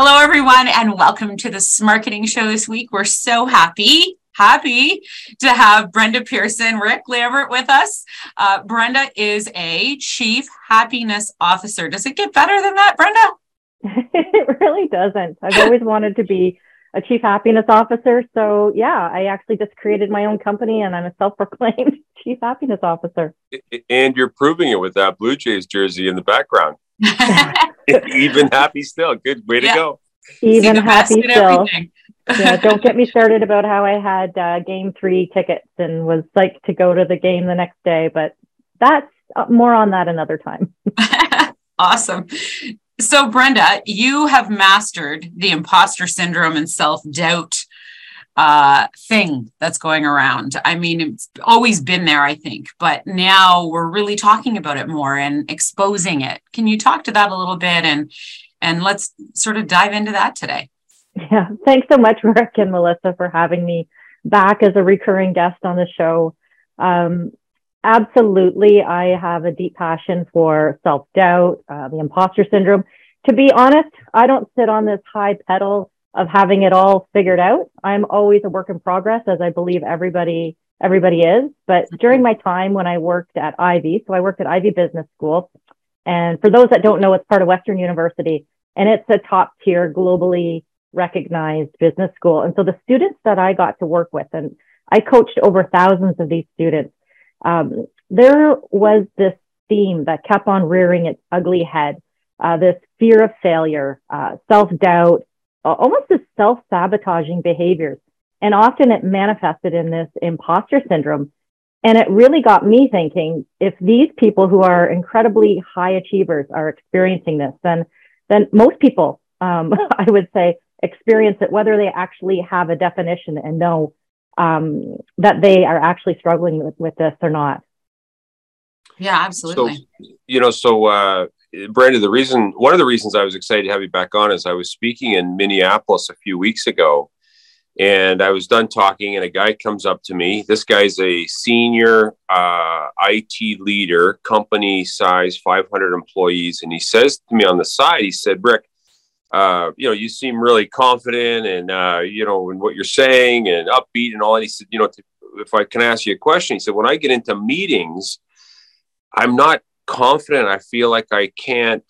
Hello, everyone, and welcome to the Smarketing Show this week. We're so happy happy to have Brenda Pearson, Rick Lambert with us. Uh, Brenda is a Chief Happiness Officer. Does it get better than that, Brenda? it really doesn't. I've always wanted to be a Chief Happiness Officer. So, yeah, I actually just created my own company and I'm a self proclaimed Chief Happiness Officer. And you're proving it with that Blue Jays jersey in the background. Even happy still. Good way yeah. to go. Even happy still. yeah, don't get me started about how I had uh, game three tickets and was psyched to go to the game the next day, but that's uh, more on that another time. awesome. So, Brenda, you have mastered the imposter syndrome and self doubt uh, thing that's going around. I mean, it's always been there, I think, but now we're really talking about it more and exposing it. Can you talk to that a little bit and and let's sort of dive into that today? Yeah, thanks so much, Rick and Melissa, for having me back as a recurring guest on the show. Um, absolutely, I have a deep passion for self doubt, uh, the imposter syndrome. To be honest, I don't sit on this high pedal of having it all figured out. I'm always a work in progress, as I believe everybody everybody is. But during my time when I worked at Ivey, so I worked at Ivey Business School, and for those that don't know, it's part of Western University, and it's a top tier, globally recognized business school. And so the students that I got to work with, and I coached over thousands of these students, um, there was this theme that kept on rearing its ugly head. Uh, this fear of failure, uh, self doubt, almost as self sabotaging behaviors. And often it manifested in this imposter syndrome. And it really got me thinking if these people who are incredibly high achievers are experiencing this, then, then most people, um, I would say, experience it, whether they actually have a definition and know um, that they are actually struggling with, with this or not. Yeah, absolutely. So, you know, so uh, Brenda, the reason, one of the reasons I was excited to have you back on is I was speaking in Minneapolis a few weeks ago, and I was done talking, and a guy comes up to me. This guy's a senior uh, IT leader, company size 500 employees, and he says to me on the side, he said, "Rick, uh, you know, you seem really confident, and uh, you know, in what you're saying, and upbeat, and all." And he said, "You know, if I can ask you a question," he said, "When I get into meetings." I'm not confident. I feel like I can't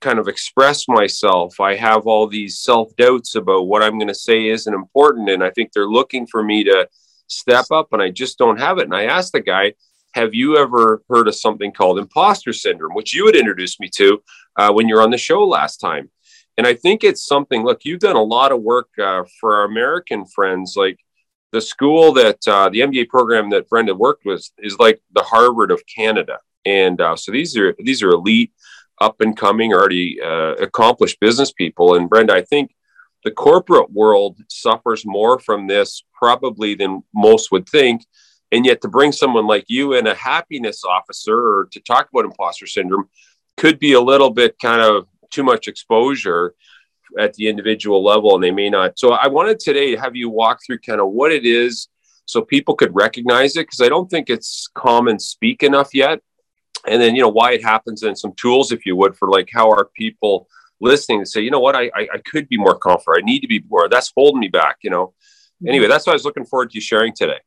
kind of express myself. I have all these self doubts about what I'm going to say isn't important. And I think they're looking for me to step up, and I just don't have it. And I asked the guy, Have you ever heard of something called imposter syndrome, which you had introduced me to uh, when you were on the show last time? And I think it's something, look, you've done a lot of work uh, for our American friends. Like the school that uh, the MBA program that Brenda worked with is like the Harvard of Canada. And uh, so these are these are elite, up and coming, already uh, accomplished business people. And Brenda, I think the corporate world suffers more from this probably than most would think. And yet, to bring someone like you in, a happiness officer, or to talk about imposter syndrome, could be a little bit kind of too much exposure at the individual level, and they may not. So, I wanted today to have you walk through kind of what it is so people could recognize it because I don't think it's common speak enough yet and then you know why it happens and some tools if you would for like how are people listening to say you know what? I, I, I could be more confident i need to be more. That's holding me back you know? Anyway that's what i was looking forward to sharing today.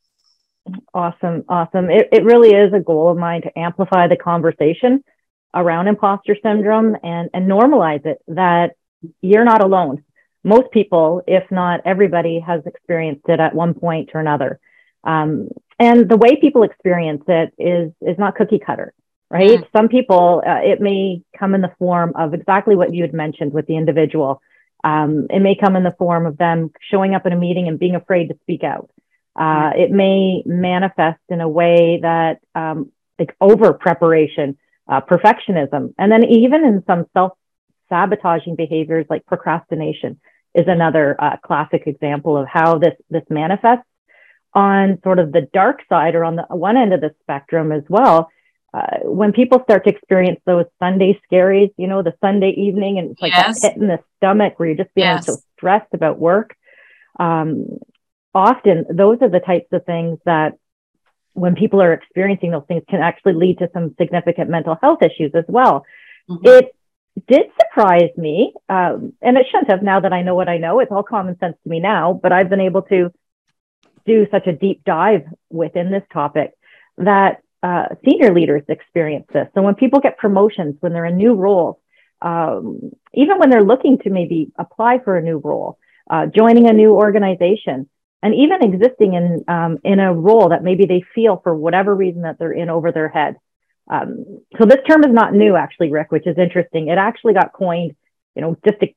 Awesome. Awesome. It, it really is a goal of mine to amplify the conversation around imposter syndrome and and normalize it that you're not alone. Most people if not everybody has experienced it at one point or another. Um, and the way people experience it is is not cookie cutter right? Mm. Some people, uh, it may come in the form of exactly what you had mentioned with the individual. Um, it may come in the form of them showing up in a meeting and being afraid to speak out. Uh, mm. It may manifest in a way that, um, like over preparation, uh, perfectionism, and then even in some self sabotaging behaviors like procrastination is another uh, classic example of how this this manifests on sort of the dark side or on the one end of the spectrum as well uh, when people start to experience those Sunday scaries, you know, the Sunday evening and it's like yes. a pit in the stomach where you're just feeling yes. so stressed about work. Um, often those are the types of things that when people are experiencing those things can actually lead to some significant mental health issues as well. Mm-hmm. It did surprise me, um, and it shouldn't have now that I know what I know. It's all common sense to me now, but I've been able to do such a deep dive within this topic that uh, senior leaders experience this. So when people get promotions, when they're in new roles, um, even when they're looking to maybe apply for a new role, uh, joining a new organization, and even existing in um, in a role that maybe they feel for whatever reason that they're in over their head. Um, so this term is not new, actually, Rick, which is interesting. It actually got coined, you know, just a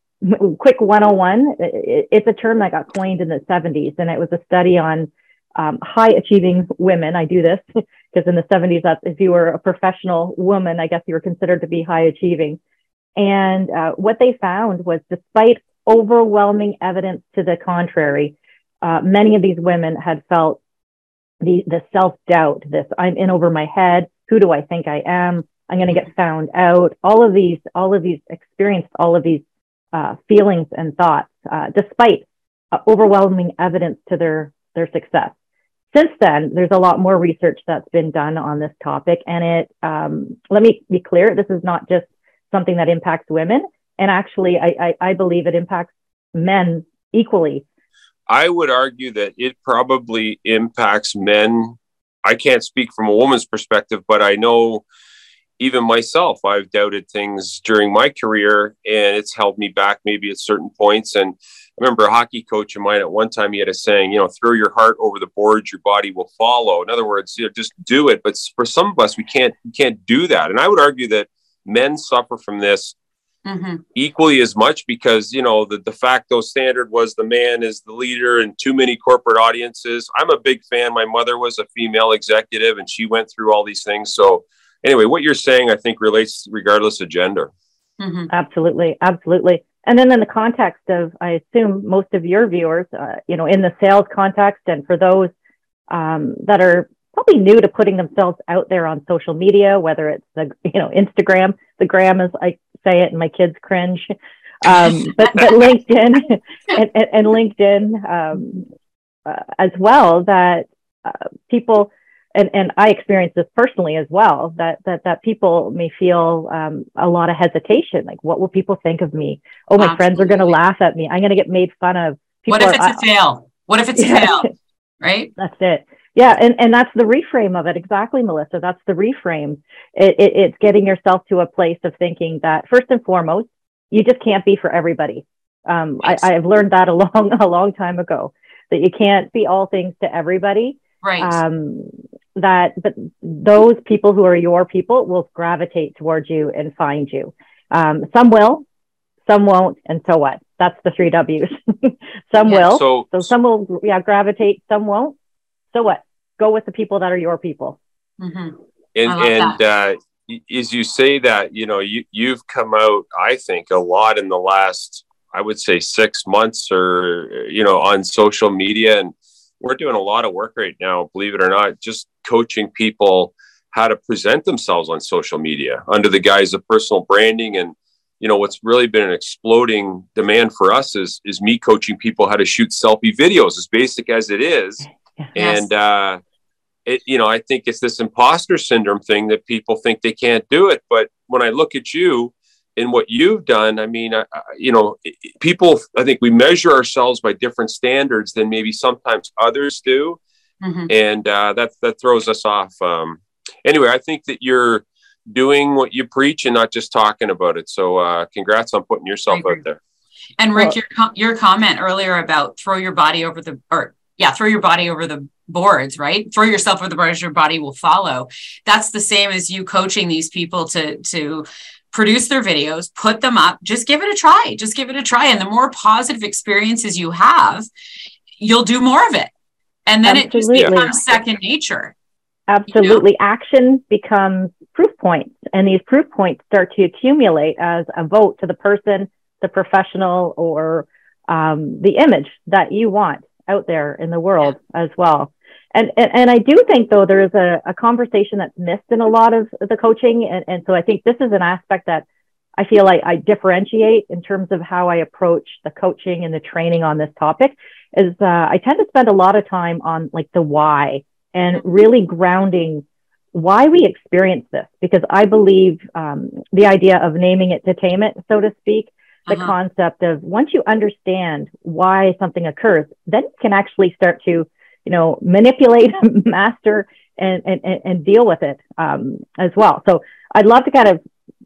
quick 101. It's a term that got coined in the 70s, and it was a study on um, high achieving women. I do this because in the 70s, that's if you were a professional woman, I guess you were considered to be high achieving. And uh, what they found was, despite overwhelming evidence to the contrary, uh, many of these women had felt the, the self doubt, this I'm in over my head. Who do I think I am? I'm going to get found out. All of these, all of these experienced all of these uh, feelings and thoughts, uh, despite uh, overwhelming evidence to their their success. Since then, there's a lot more research that's been done on this topic, and it. Um, let me be clear: this is not just something that impacts women, and actually, I, I, I believe it impacts men equally. I would argue that it probably impacts men. I can't speak from a woman's perspective, but I know even myself, I've doubted things during my career and it's held me back maybe at certain points. And remember a hockey coach of mine at one time, he had a saying, you know, throw your heart over the boards, your body will follow. In other words, you know, just do it. But for some of us, we can't, we can't do that. And I would argue that men suffer from this mm-hmm. equally as much because you know the de facto standard was the man is the leader in too many corporate audiences i'm a big fan my mother was a female executive and she went through all these things so anyway what you're saying i think relates regardless of gender mm-hmm. absolutely absolutely and then in the context of i assume most of your viewers uh, you know in the sales context and for those um, that are probably new to putting themselves out there on social media, whether it's the you know Instagram, the gram as I say it, and my kids cringe. Um, but but LinkedIn and, and, and LinkedIn um, uh, as well that uh, people and, and I experience this personally as well that that that people may feel um, a lot of hesitation like what will people think of me oh my Absolutely. friends are going to laugh at me I'm going to get made fun of people what if are, it's a fail what if it's a fail right that's it yeah, and, and that's the reframe of it. Exactly, Melissa. That's the reframe. It, it, it's getting yourself to a place of thinking that first and foremost, you just can't be for everybody. Um, I, I've learned that a long, a long time ago that you can't be all things to everybody. Right. Um, that, but those people who are your people will gravitate towards you and find you. Um, some will, some won't, and so what? That's the three W's. some yeah, will. So, so some will, yeah, gravitate. Some won't. So what? go with the people that are your people. Mm-hmm. And and uh, as you say that, you know, you you've come out, I think, a lot in the last, I would say, six months, or you know, on social media, and we're doing a lot of work right now. Believe it or not, just coaching people how to present themselves on social media under the guise of personal branding and you know what's really been an exploding demand for us is is me coaching people how to shoot selfie videos as basic as it is yes. and uh it, you know, I think it's this imposter syndrome thing that people think they can't do it. But when I look at you and what you've done, I mean, I, you know, people, I think we measure ourselves by different standards than maybe sometimes others do. Mm-hmm. And uh, that, that throws us off. Um, anyway, I think that you're doing what you preach and not just talking about it. So uh, congrats on putting yourself out there. And Rick, your, com- your comment earlier about throw your body over the, or yeah, throw your body over the boards, right? Throw yourself over the boards, your body will follow. That's the same as you coaching these people to to produce their videos, put them up, just give it a try. Just give it a try. And the more positive experiences you have, you'll do more of it. And then Absolutely. it just becomes second nature. Absolutely. You know? Action becomes proof points. And these proof points start to accumulate as a vote to the person, the professional, or um, the image that you want out there in the world yeah. as well. And, and, and I do think though there is a, a conversation that's missed in a lot of the coaching, and, and so I think this is an aspect that I feel like I differentiate in terms of how I approach the coaching and the training on this topic. Is uh, I tend to spend a lot of time on like the why and really grounding why we experience this, because I believe um, the idea of naming it to tame it, so to speak, the uh-huh. concept of once you understand why something occurs, then you can actually start to, you know, manipulate, master, and, and, and deal with it um, as well. So I'd love to kind of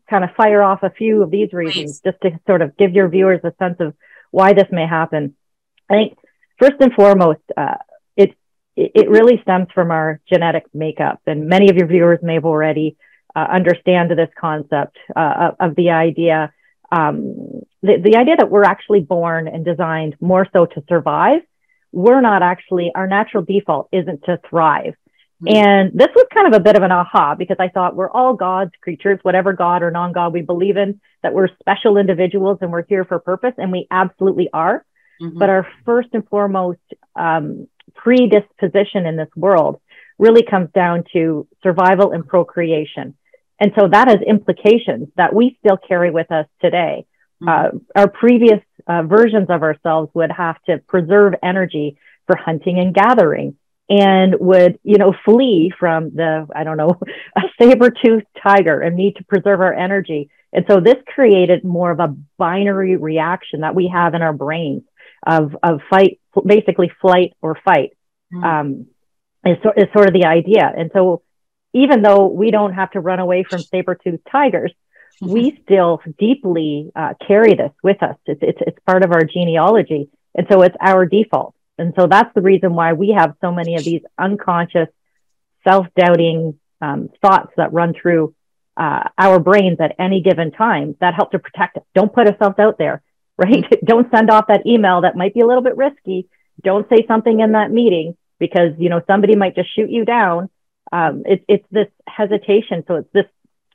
kind of fire off a few of these reasons just to sort of give your viewers a sense of why this may happen. I think first and foremost, uh, it it really stems from our genetic makeup, and many of your viewers may have already uh, understand this concept uh, of, of, the idea um, the, the idea that we're actually born and designed more so to survive. We're not actually our natural default isn't to thrive. Mm-hmm. And this was kind of a bit of an aha because I thought we're all God's creatures, whatever God or non God we believe in, that we're special individuals and we're here for purpose, and we absolutely are. Mm-hmm. But our first and foremost um, predisposition in this world really comes down to survival and procreation. And so that has implications that we still carry with us today. Mm-hmm. Uh, our previous uh, versions of ourselves would have to preserve energy for hunting and gathering and would, you know, flee from the, I don't know, a saber-toothed tiger and need to preserve our energy. And so this created more of a binary reaction that we have in our brains of, of fight, basically flight or fight, mm. um, is, is sort of the idea. And so even though we don't have to run away from saber-toothed tigers, we still deeply uh, carry this with us. It's, it's, it's part of our genealogy. And so it's our default. And so that's the reason why we have so many of these unconscious, self doubting um, thoughts that run through uh, our brains at any given time that help to protect us. Don't put ourselves out there, right? Don't send off that email that might be a little bit risky. Don't say something in that meeting because, you know, somebody might just shoot you down. Um, it, it's this hesitation. So it's this,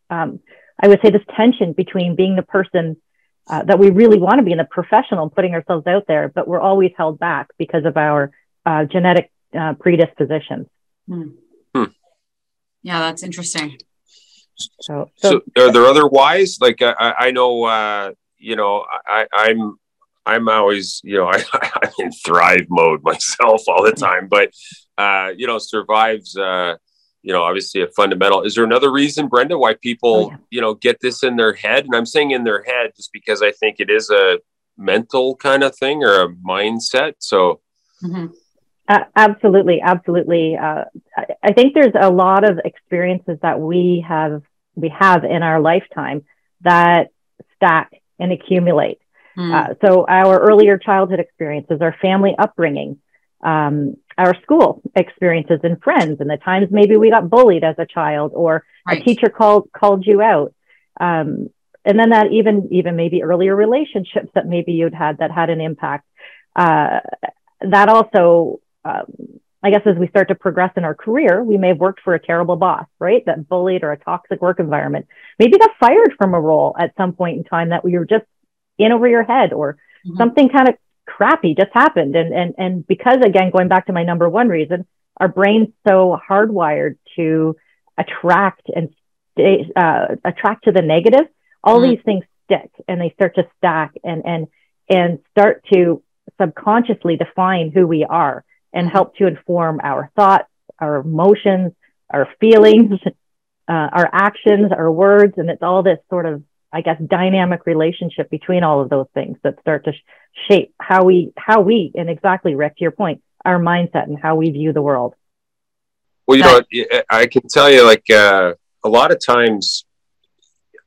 um, I would say, this tension between being the person uh, that we really want to be in the professional putting ourselves out there, but we're always held back because of our uh, genetic uh, predispositions. Hmm. Hmm. Yeah, that's interesting. So, so, so, are there other whys? Like I, I know, uh, you know, I, I'm, I'm always, you know, I, I'm in thrive mode myself all the time, but, uh, you know, survives, uh, you know, obviously a fundamental. Is there another reason, Brenda, why people, oh, yeah. you know, get this in their head? And I'm saying in their head just because I think it is a mental kind of thing or a mindset. So, mm-hmm. uh, absolutely, absolutely. Uh, I, I think there's a lot of experiences that we have we have in our lifetime that stack and accumulate. Mm. Uh, so our earlier childhood experiences, our family upbringing, um, our school experiences and friends and the times maybe we got bullied as a child or right. a teacher called called you out um, and then that even even maybe earlier relationships that maybe you'd had that had an impact uh, that also um, i guess as we start to progress in our career we may have worked for a terrible boss right that bullied or a toxic work environment maybe got fired from a role at some point in time that we were just in over your head or mm-hmm. something kind of crappy just happened. And, and, and because again, going back to my number one reason, our brain's so hardwired to attract and stay, uh, attract to the negative, all mm-hmm. these things stick and they start to stack and, and, and start to subconsciously define who we are and help to inform our thoughts, our emotions, our feelings, uh, our actions, our words. And it's all this sort of I guess, dynamic relationship between all of those things that start to sh- shape how we, how we, and exactly, Rick, to your point, our mindset and how we view the world. Well, you know, I can tell you, like, uh, a lot of times,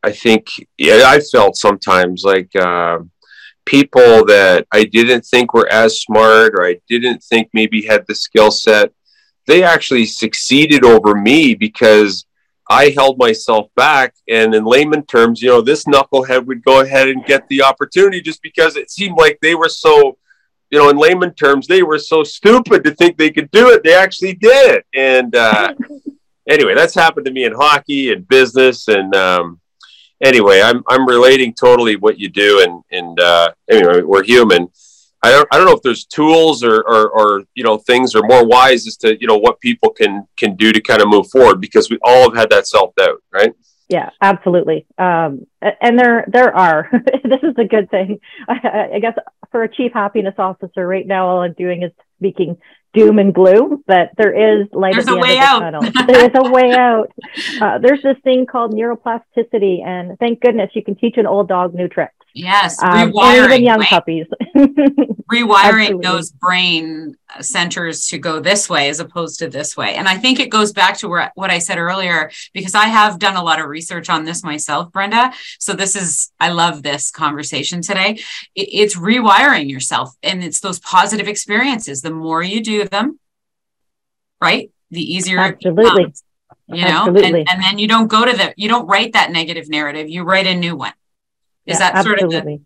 I think, yeah, I felt sometimes like uh, people that I didn't think were as smart or I didn't think maybe had the skill set, they actually succeeded over me because I held myself back. And in layman terms, you know, this knucklehead would go ahead and get the opportunity just because it seemed like they were so, you know, in layman terms, they were so stupid to think they could do it. They actually did it. And uh, anyway, that's happened to me in hockey and business. And um, anyway, I'm, I'm relating totally what you do. And, and uh, anyway, we're human. I don't, I don't know if there's tools or, or, or, you know things are more wise as to you know what people can can do to kind of move forward because we all have had that self doubt, right? Yeah, absolutely. Um, and there there are. this is a good thing. I, I, guess for a chief happiness officer right now, all I'm doing is speaking doom and gloom, but there is light There's at the end way of the tunnel. there is a way out. Uh, there's this thing called neuroplasticity, and thank goodness you can teach an old dog new tricks. Yes, Um, rewiring, young right? puppies. rewiring those brain centers to go this way as opposed to this way. And I think it goes back to where, what I said earlier, because I have done a lot of research on this myself, Brenda. So this is, I love this conversation today. It- it's rewiring yourself and it's those positive experiences. The more you do them, right? The easier Absolutely. becomes, you know, and, and then you don't go to the, you don't write that negative narrative, you write a new one. Is Yeah, that sort of the, absolutely.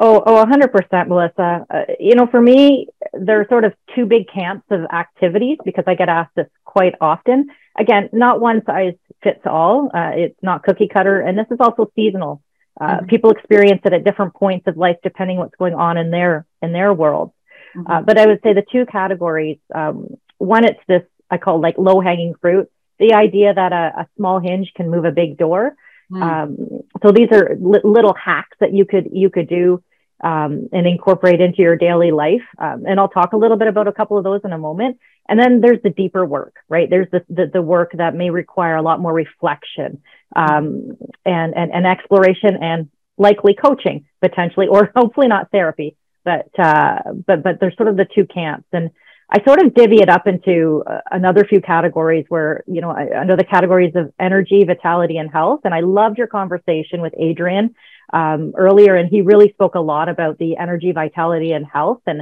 Oh, oh, 100%, Melissa. Uh, you know, for me, there are sort of two big camps of activities because I get asked this quite often. Again, not one size fits all. Uh, it's not cookie cutter, and this is also seasonal. Uh, Mhm. People experience it at different points of life depending what's going on in their in their world. Mhm. Uh, but I would say the two categories. Um, one, it's this I call like low hanging fruit. The idea that a, a small hinge can move a big door. Mm. Um, so these are li- little hacks that you could you could do um, and incorporate into your daily life. Um, and I'll talk a little bit about a couple of those in a moment. And then there's the deeper work, right? There's the the, the work that may require a lot more reflection um, and, and and exploration and likely coaching potentially, or hopefully not therapy. But uh, but but there's sort of the two camps and. I sort of divvy it up into uh, another few categories where, you know, I, under the categories of energy, vitality, and health. And I loved your conversation with Adrian um, earlier, and he really spoke a lot about the energy, vitality, and health. And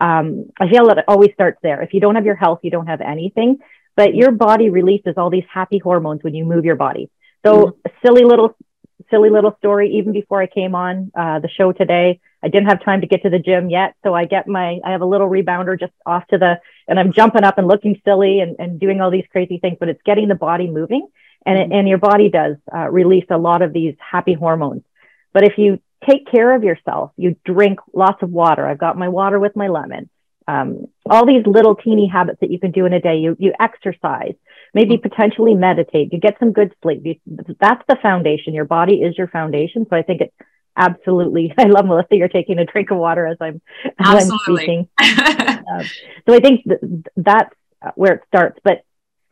um, I feel that it always starts there. If you don't have your health, you don't have anything. But your body releases all these happy hormones when you move your body. So, a silly little, silly little story. Even before I came on uh, the show today, I didn't have time to get to the gym yet. So I get my, I have a little rebounder just off to the, and I'm jumping up and looking silly and, and doing all these crazy things, but it's getting the body moving and it, and your body does uh, release a lot of these happy hormones. But if you take care of yourself, you drink lots of water. I've got my water with my lemon. Um, all these little teeny habits that you can do in a day. You you exercise, maybe potentially meditate. You get some good sleep. You, that's the foundation. Your body is your foundation. So I think it's absolutely. I love Melissa. You're taking a drink of water as I'm as I'm speaking. Um, so I think th- that's where it starts. But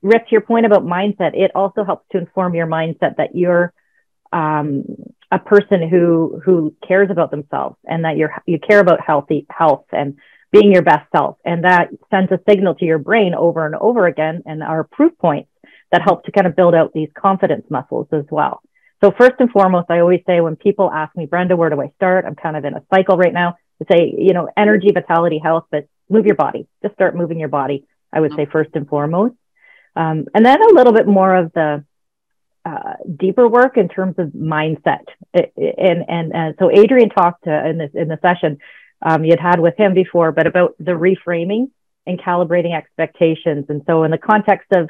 Rick, to your point about mindset, it also helps to inform your mindset that you're um, a person who who cares about themselves and that you're you care about healthy health and being your best self, and that sends a signal to your brain over and over again, and are proof points that help to kind of build out these confidence muscles as well. So first and foremost, I always say when people ask me, Brenda, where do I start? I'm kind of in a cycle right now to say, you know, energy, vitality, health, but move your body. Just start moving your body. I would say first and foremost. Um, and then a little bit more of the uh, deeper work in terms of mindset. It- and and uh, so Adrian talked uh, in this in the session um, you had had with him before, but about the reframing and calibrating expectations. And so in the context of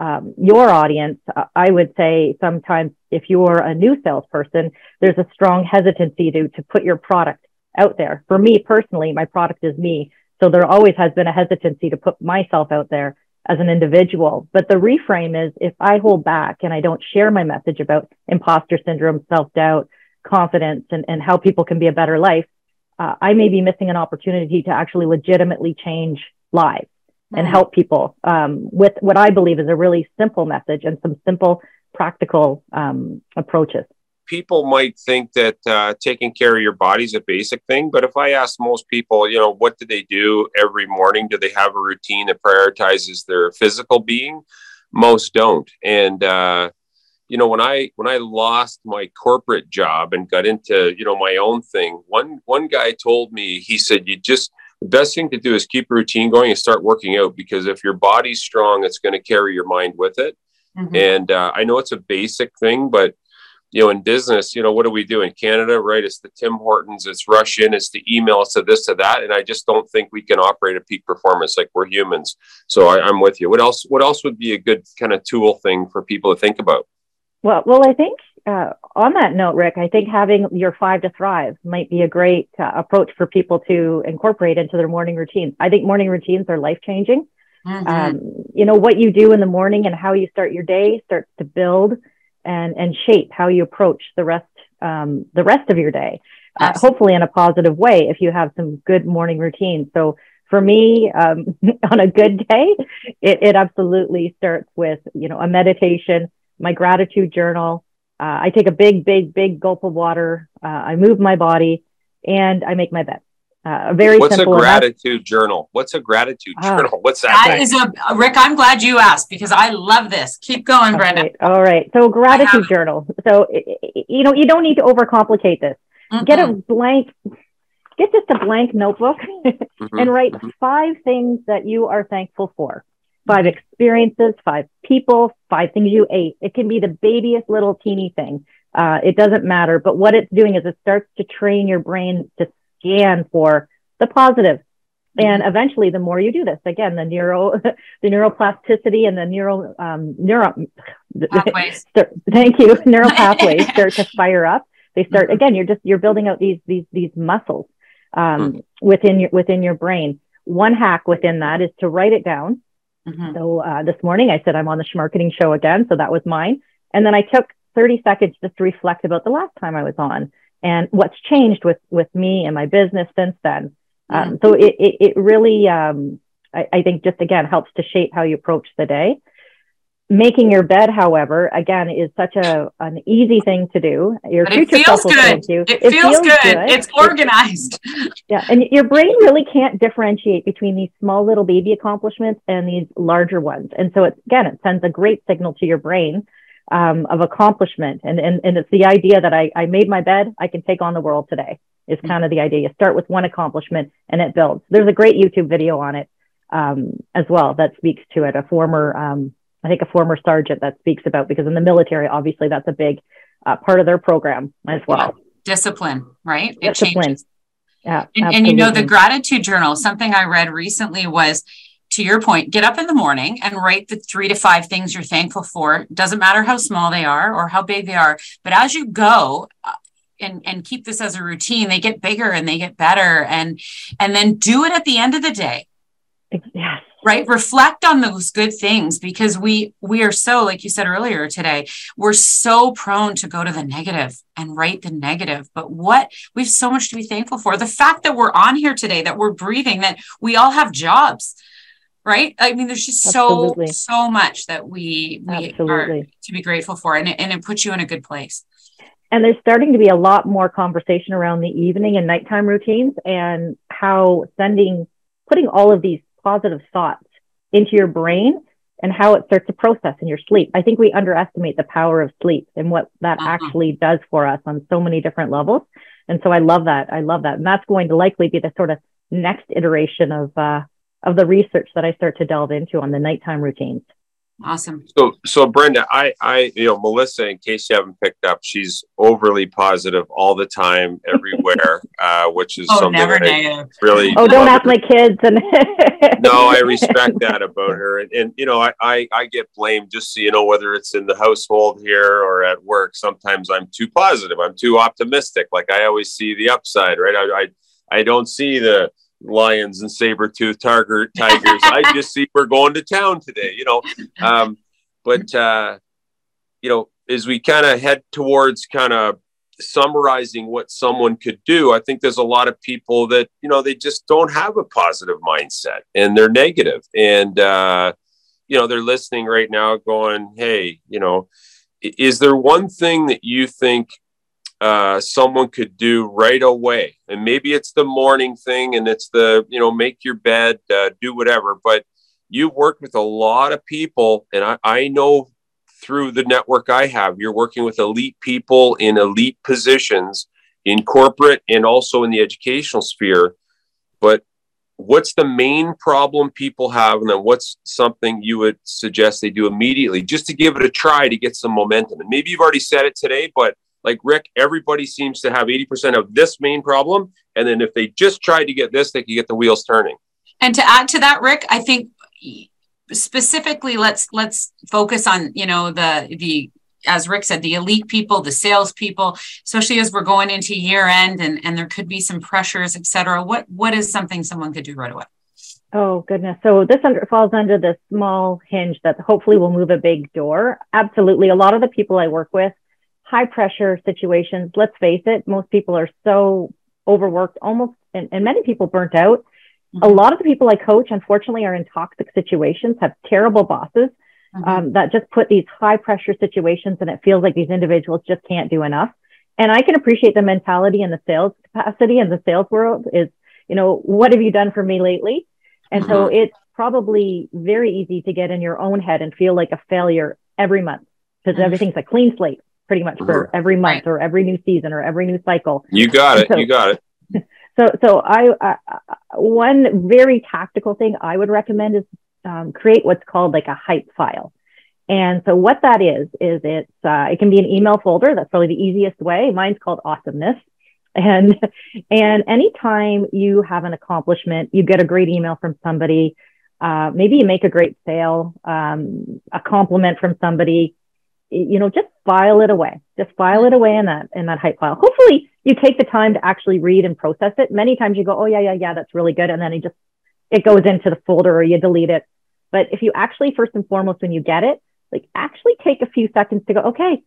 um, your audience, uh, I would say sometimes if you're a new salesperson, there's a strong hesitancy to to put your product out there. For me personally, my product is me. So there always has been a hesitancy to put myself out there as an individual. But the reframe is if I hold back and I don't share my message about imposter syndrome, self doubt, confidence, and, and how people can be a better life, uh, I may be missing an opportunity to actually legitimately change lives and Mhm. help people um, with what I believe is a really simple message and some simple, practical um, approaches. people might think that uh, taking care of your body is a basic thing, but if I ask most people, you know, what do they do every morning? Do they have a routine that prioritizes their physical being? Most don't. And uh, you know, when I when I lost my corporate job and got into you know my own thing, one one guy told me he said you just the best thing to do is keep a routine going and start working out because if your body's strong, it's going to carry your mind with it. Mhm. And uh, I know it's a basic thing, but you know, in business, you know, what do we do in Canada, right? It's the Tim Hortons, it's rush in, it's the email, it's the this to that, and I just don't think we can operate at peak performance like we're humans. So I, I'm with you. What else? What else would be a good kind of tool thing for people to think about? Well, well, I think uh, on that note, Rick, I think having your five to thrive might be a great uh, approach for people to incorporate into their morning routines. I think morning routines are life changing. Mhm. Um, you know what you do in the morning and how you start your day starts to build and and shape how you approach the rest um, the rest of your day. Uh, hopefully in a positive way if you have some good morning routines. So for me, um, on a good day, it, it, absolutely starts with, you know, a meditation, my gratitude journal. Uh, I take a big, big, big gulp of water. Uh, I move my body and I make my bed. Uh, a very What's simple a gratitude journal? What's a gratitude ah. journal? What's that? That is a Rick. I'm glad you asked because I love this. Keep going, Brenda. Right. All right. So gratitude journal. So you know you don't need to overcomplicate this. Mm-hmm. Get a blank get just a blank notebook mm-hmm. and write mm-hmm. five things that you are thankful for. Five experiences, five people, five things you ate. It can be the babyest little teeny thing. Uh, it doesn't matter. But what it's doing is it starts to train your brain to scan for the positive. Mm-hmm. And eventually, the more you do this, again, the neuro, the neuroplasticity and the neural, um, neuro, pathways. Start, thank you, neural pathways start to fire up. They start mm-hmm. again. You're just you're building out these these these muscles um, mm. within your within your brain. One hack within that is to write it down. Mm-hmm. So uh, this morning I said I'm on the Smarketing show again, so that was mine. And then I took 30 seconds just to reflect about the last time I was on and what's changed with with me and my business since then. Um, so it, it, it really um, I, I, think just again helps to shape how you approach the day making your bed, however, again, is such a an easy thing to do. Your but future self will thank you. It, it feels, feels good. good. It's organized. yeah, and your brain really can't differentiate between these small little baby accomplishments and these larger ones. And so, it, again, it sends a great signal to your brain um, of accomplishment. And, and and it's the idea that I I made my bed, I can take on the world today. Is mm-hmm. kind of the idea. You start with one accomplishment and it builds. There's a great YouTube video on it um, as well that speaks to it. A former um, I think a former sergeant that speaks about because in the military, obviously, that's a big uh, part of their program as well. Discipline, right? It Discipline. changes. Yeah, and, and, you know, the gratitude journal, something I read recently was to your point, get up in the morning and write the three to five things you're thankful for. Doesn't matter how small they are or how big they are, but as you go, uh, and, and keep this as a routine they get bigger and they get better and and then do it at the end of the day yes right? Reflect on those good things because we we are so like you said earlier today we're so prone to go to the negative and write the negative. But what we have so much to be thankful for. The fact that we're on here today that we're breathing that we all have jobs right? I mean there's just Absolutely. so so much that we we Absolutely. are to be grateful for and it, and it puts you in a good place. And there's starting to be a lot more conversation around the evening and nighttime routines and how sending putting all of these positive thoughts into your brain and how it starts to process in your sleep. I think we underestimate the power of sleep and what that uh-huh. actually does for us on so many different levels. And so I love that. I love that. And that's going to likely be the sort of next iteration of uh, of the research that I start to delve into on the nighttime routines. Awesome. So, so Brenda, I, I, you know, Melissa, in case you haven't picked up, she's overly positive all the time, everywhere, uh, which is oh, something never negative. really. Oh, don't ask my kids. And no, I respect that about her, and, and you know, I, I, I get blamed just so you know whether it's in the household here or at work. Sometimes I'm too positive. I'm too optimistic. Like I always see the upside, right? I, I, I don't see the lions and saber tooth tiger tigers. I just see we're going to town today, you know. Um, but uh, you know, as we kind of head towards kind of summarizing what someone could do, I think there's a lot of people that you know they just don't have a positive mindset and they're negative, and uh, you know they're listening right now, going, "Hey, you know." Is there one thing that you think uh, someone could do right away. And maybe it's the morning thing and it's the, you know, make your bed, uh, do whatever. But you work with a lot of people, and I, I know through the network I have, you're working with elite people in elite positions in corporate and also in the educational sphere. But what's the main problem people have and then what's something you would suggest they do immediately just to give it a try to get some momentum and maybe you've already said it today but like Rick, everybody seems to have 80% of this main problem. And then if they just tried to get this, they could get the wheels turning. And to add to that, Rick, I think specifically let's let's focus on, you know, the the as Rick said, the elite people, the sales people, especially as we're going into year end and, and there could be some pressures, et cetera. What what is something someone could do right away? Oh goodness. So this under, falls under the small hinge that hopefully will move a big door. Absolutely. A lot of the people I work with high pressure situations, let's face it, most people are so overworked, almost, and, and many people burnt out. Mm-hmm. A lot of the people I coach, unfortunately, are in toxic situations, have terrible bosses mm-hmm. um, that just put these high pressure situations, and it feels like these individuals just can't do enough. And I can appreciate the mentality in the sales capacity and the sales world is, you know, what have you done for me lately? And mm-hmm. so it's probably very easy to get in your own head and feel like a failure every month because everything's a clean slate pretty much for mm-hmm. every month or every new season or every new cycle. You got it. So, you got it. So, so I, uh, one very tactical thing I would recommend is um, create what's called like a hype file. And so what that is, is it's, uh, it can be an email folder. That's probably the easiest way. Mine's called awesomeness. And, and anytime you have an accomplishment, you get a great email from somebody, uh, maybe you make a great sale, um, a compliment from somebody, you know, just file it away. Just file it away in that in that hype file. Hopefully, you take the time to actually read and process it. Many times you go, oh yeah, yeah, yeah, that's really good, and then it just it goes into the folder or you delete it. But if you actually first and foremost when you get it, like actually take a few seconds to go, okay,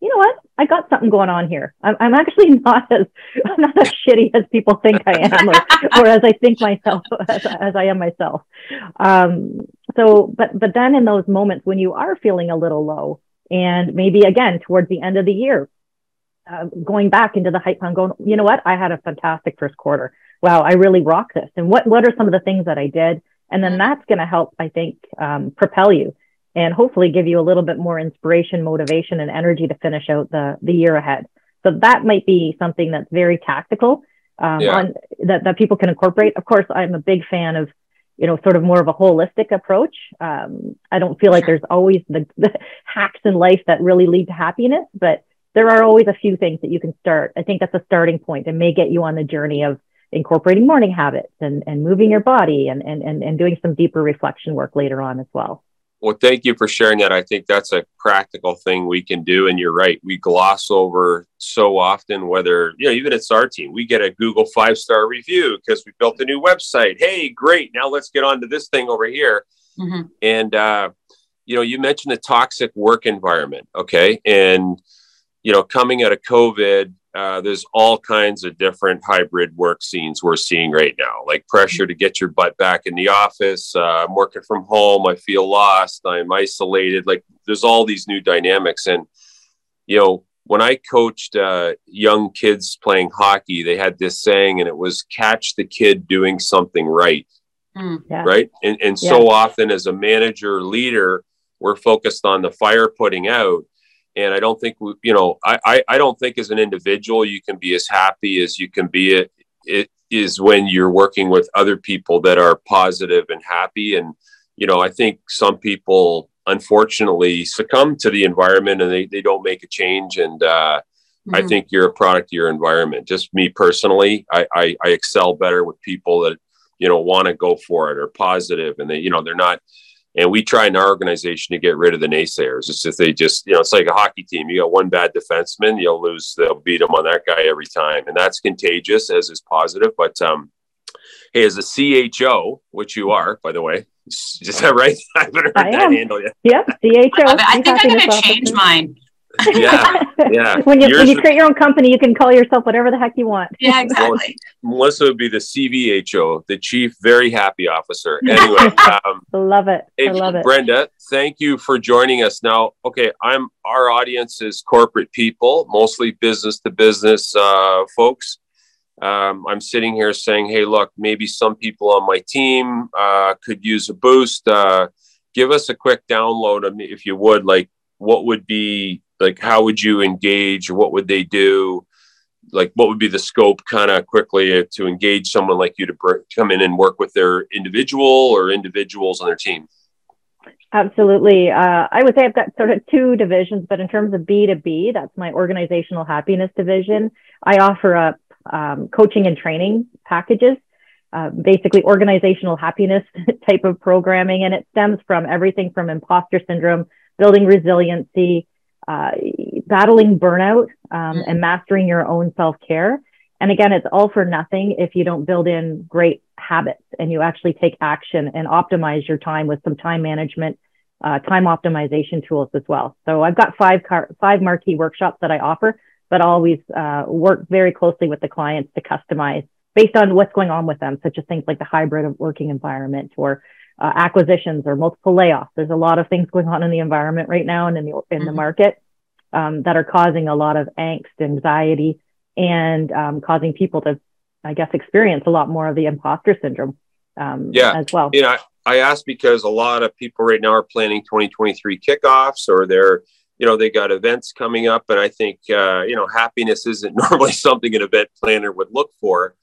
you know what? I got something going on here. I'm, I'm actually not as I'm not as shitty as people think I am, or, or as I think myself as, as I am myself. Um, so, but but then in those moments when you are feeling a little low, and maybe again towards the end of the year, uh, going back into the hype and going, you know what? I had a fantastic first quarter. Wow, I really rock this. And what what are some of the things that I did? And then that's going to help, I think, um, propel you and hopefully give you a little bit more inspiration, motivation, and energy to finish out the the year ahead. So that might be something that's very tactical um, yeah. on that that people can incorporate. Of course, I'm a big fan of you know, sort of more of a holistic approach. Um, I don't feel like there's always the, the, hacks in life that really lead to happiness, but there are always a few things that you can start. I think that's a starting point and may get you on the journey of incorporating morning habits and, and moving your body and, and, and, and doing some deeper reflection work later on as well. Well, thank you for sharing that. I think that's a practical thing we can do. And you're right. We gloss over so often, whether, you know, even it's our team, we get a Google five star review because we built a new website. Hey, great. Now let's get on to this thing over here. Mm-hmm. And, uh, you know, you mentioned a toxic work environment. Okay. And, you know, coming out of COVID, uh, there's all kinds of different hybrid work scenes we're seeing right now, like pressure to get your butt back in the office. Uh, I'm working from home. I feel lost. I'm isolated. Like there's all these new dynamics. And, you know, when I coached uh, young kids playing hockey, they had this saying, and it was catch the kid doing something right. Mm, yeah. Right. And, and yeah. so often as a manager leader, we're focused on the fire putting out and I don't think you know I, I, I don't think as an individual you can be as happy as you can be. It, it is when you're working with other people that are positive and happy. And you know I think some people unfortunately succumb to the environment and they, they don't make a change. And uh, mm-hmm. I think you're a product of your environment. Just me personally I, I, I excel better with people that you know want to go for it or positive and they you know they're not and we try in our organization to get rid of the naysayers. It's just they just, you know, it's like a hockey team. You got one bad defenseman, you'll lose, they'll beat them on that guy every time. And that's contagious as is positive. But um, hey, as a CHO, which you are, by the way, is that right? I haven't heard I that am. handle yet. Yep, CHO. I, I think I'm going to change mine yeah, yeah. when you when you create your own company, you can call yourself whatever the heck you want. Yeah, exactly. Well, Melissa would be the CVHO, the Chief Very Happy Officer. Anyway, um, love it. I love it. Brenda, thank you for joining us. Now, okay, I'm our audience is corporate people, mostly business to business uh, folks. Um, I'm sitting here saying, hey, look, maybe some people on my team uh, could use a boost. Uh, give us a quick download, if you would, like what would be like how would you engage or what would they do? Like what would be the scope kind of quickly to engage someone like you to br- come in and work with their individual or individuals on their team? Absolutely. Uh, i would say i've got sort of two divisions but in terms of b2b that's my organizational happiness division. I offer up um, coaching and training packages uh, basically organizational happiness type of programming and it stems from everything from imposter syndrome building resiliency uh, battling burnout um, and mastering your own self care. And again, it's all for nothing if you don't build in great habits and you actually take action and optimize your time with some time management, uh, time optimization tools as well. So I've got five car- five marquee workshops that I offer, but always uh, work very closely with the clients to customize based on what's going on with them, such as things like the hybrid of working environment or uh, acquisitions or multiple layoffs. There's a lot of things going on in the environment right now and in the in mm-hmm. the market um, that are causing a lot of angst, anxiety, and um, causing people to, I guess, experience a lot more of the imposter syndrome. Um, yeah, as well. You know, I, I asked because a lot of people right now are planning 2023 kickoffs, or they're you know they got events coming up and i think uh, you know happiness isn't normally something an event planner would look for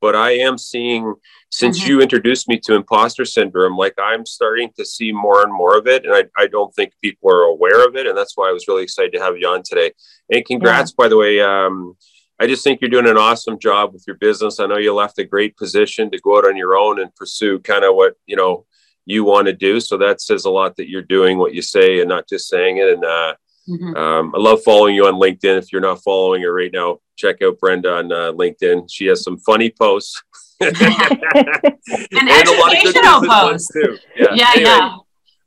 but I am seeing since mm-hmm. you introduced me to imposter syndrome, like I'm starting to see more and more of it. And I, I don't think people are aware of it. And that's why I was really excited to have you on today. And congrats, yeah. by the way. Um, I just think you're doing an awesome job with your business. I know you left a great position to go out on your own and pursue kind of what, you know, you want to do. So that says a lot that you're doing what you say and not just saying it. And, uh, Mm-hmm. Um, I love following you on LinkedIn. If you're not following her right now, check out Brenda on uh, LinkedIn. She has some funny posts. and, and educational posts too. Yeah, yeah. Anyway, yeah.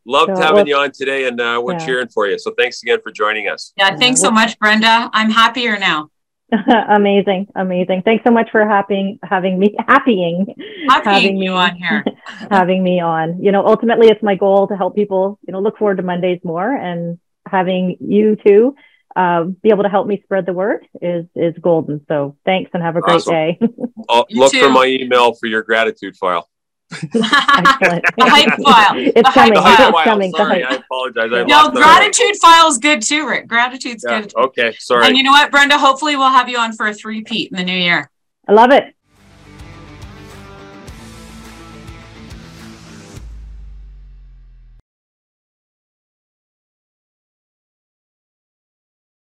Loved so, having well, you on today, and uh, we're yeah. cheering for you. So thanks again for joining us. Yeah, thanks so much, Brenda. I'm happier now. amazing, amazing. Thanks so much for having having me happying having you on here, having me on. You know, ultimately, it's my goal to help people. You know, look forward to Mondays more and having you two uh, be able to help me spread the word is is golden. So thanks and have a great awesome. day. look too. for my email for your gratitude file. the hype file. It's the coming. Hype it's coming. Sorry, I apologize. I no, gratitude file is good too, Rick. Gratitude's yeah, good. Okay, sorry. And you know what, Brenda? Hopefully, we'll have you on for a three-peat in the new year. I love it.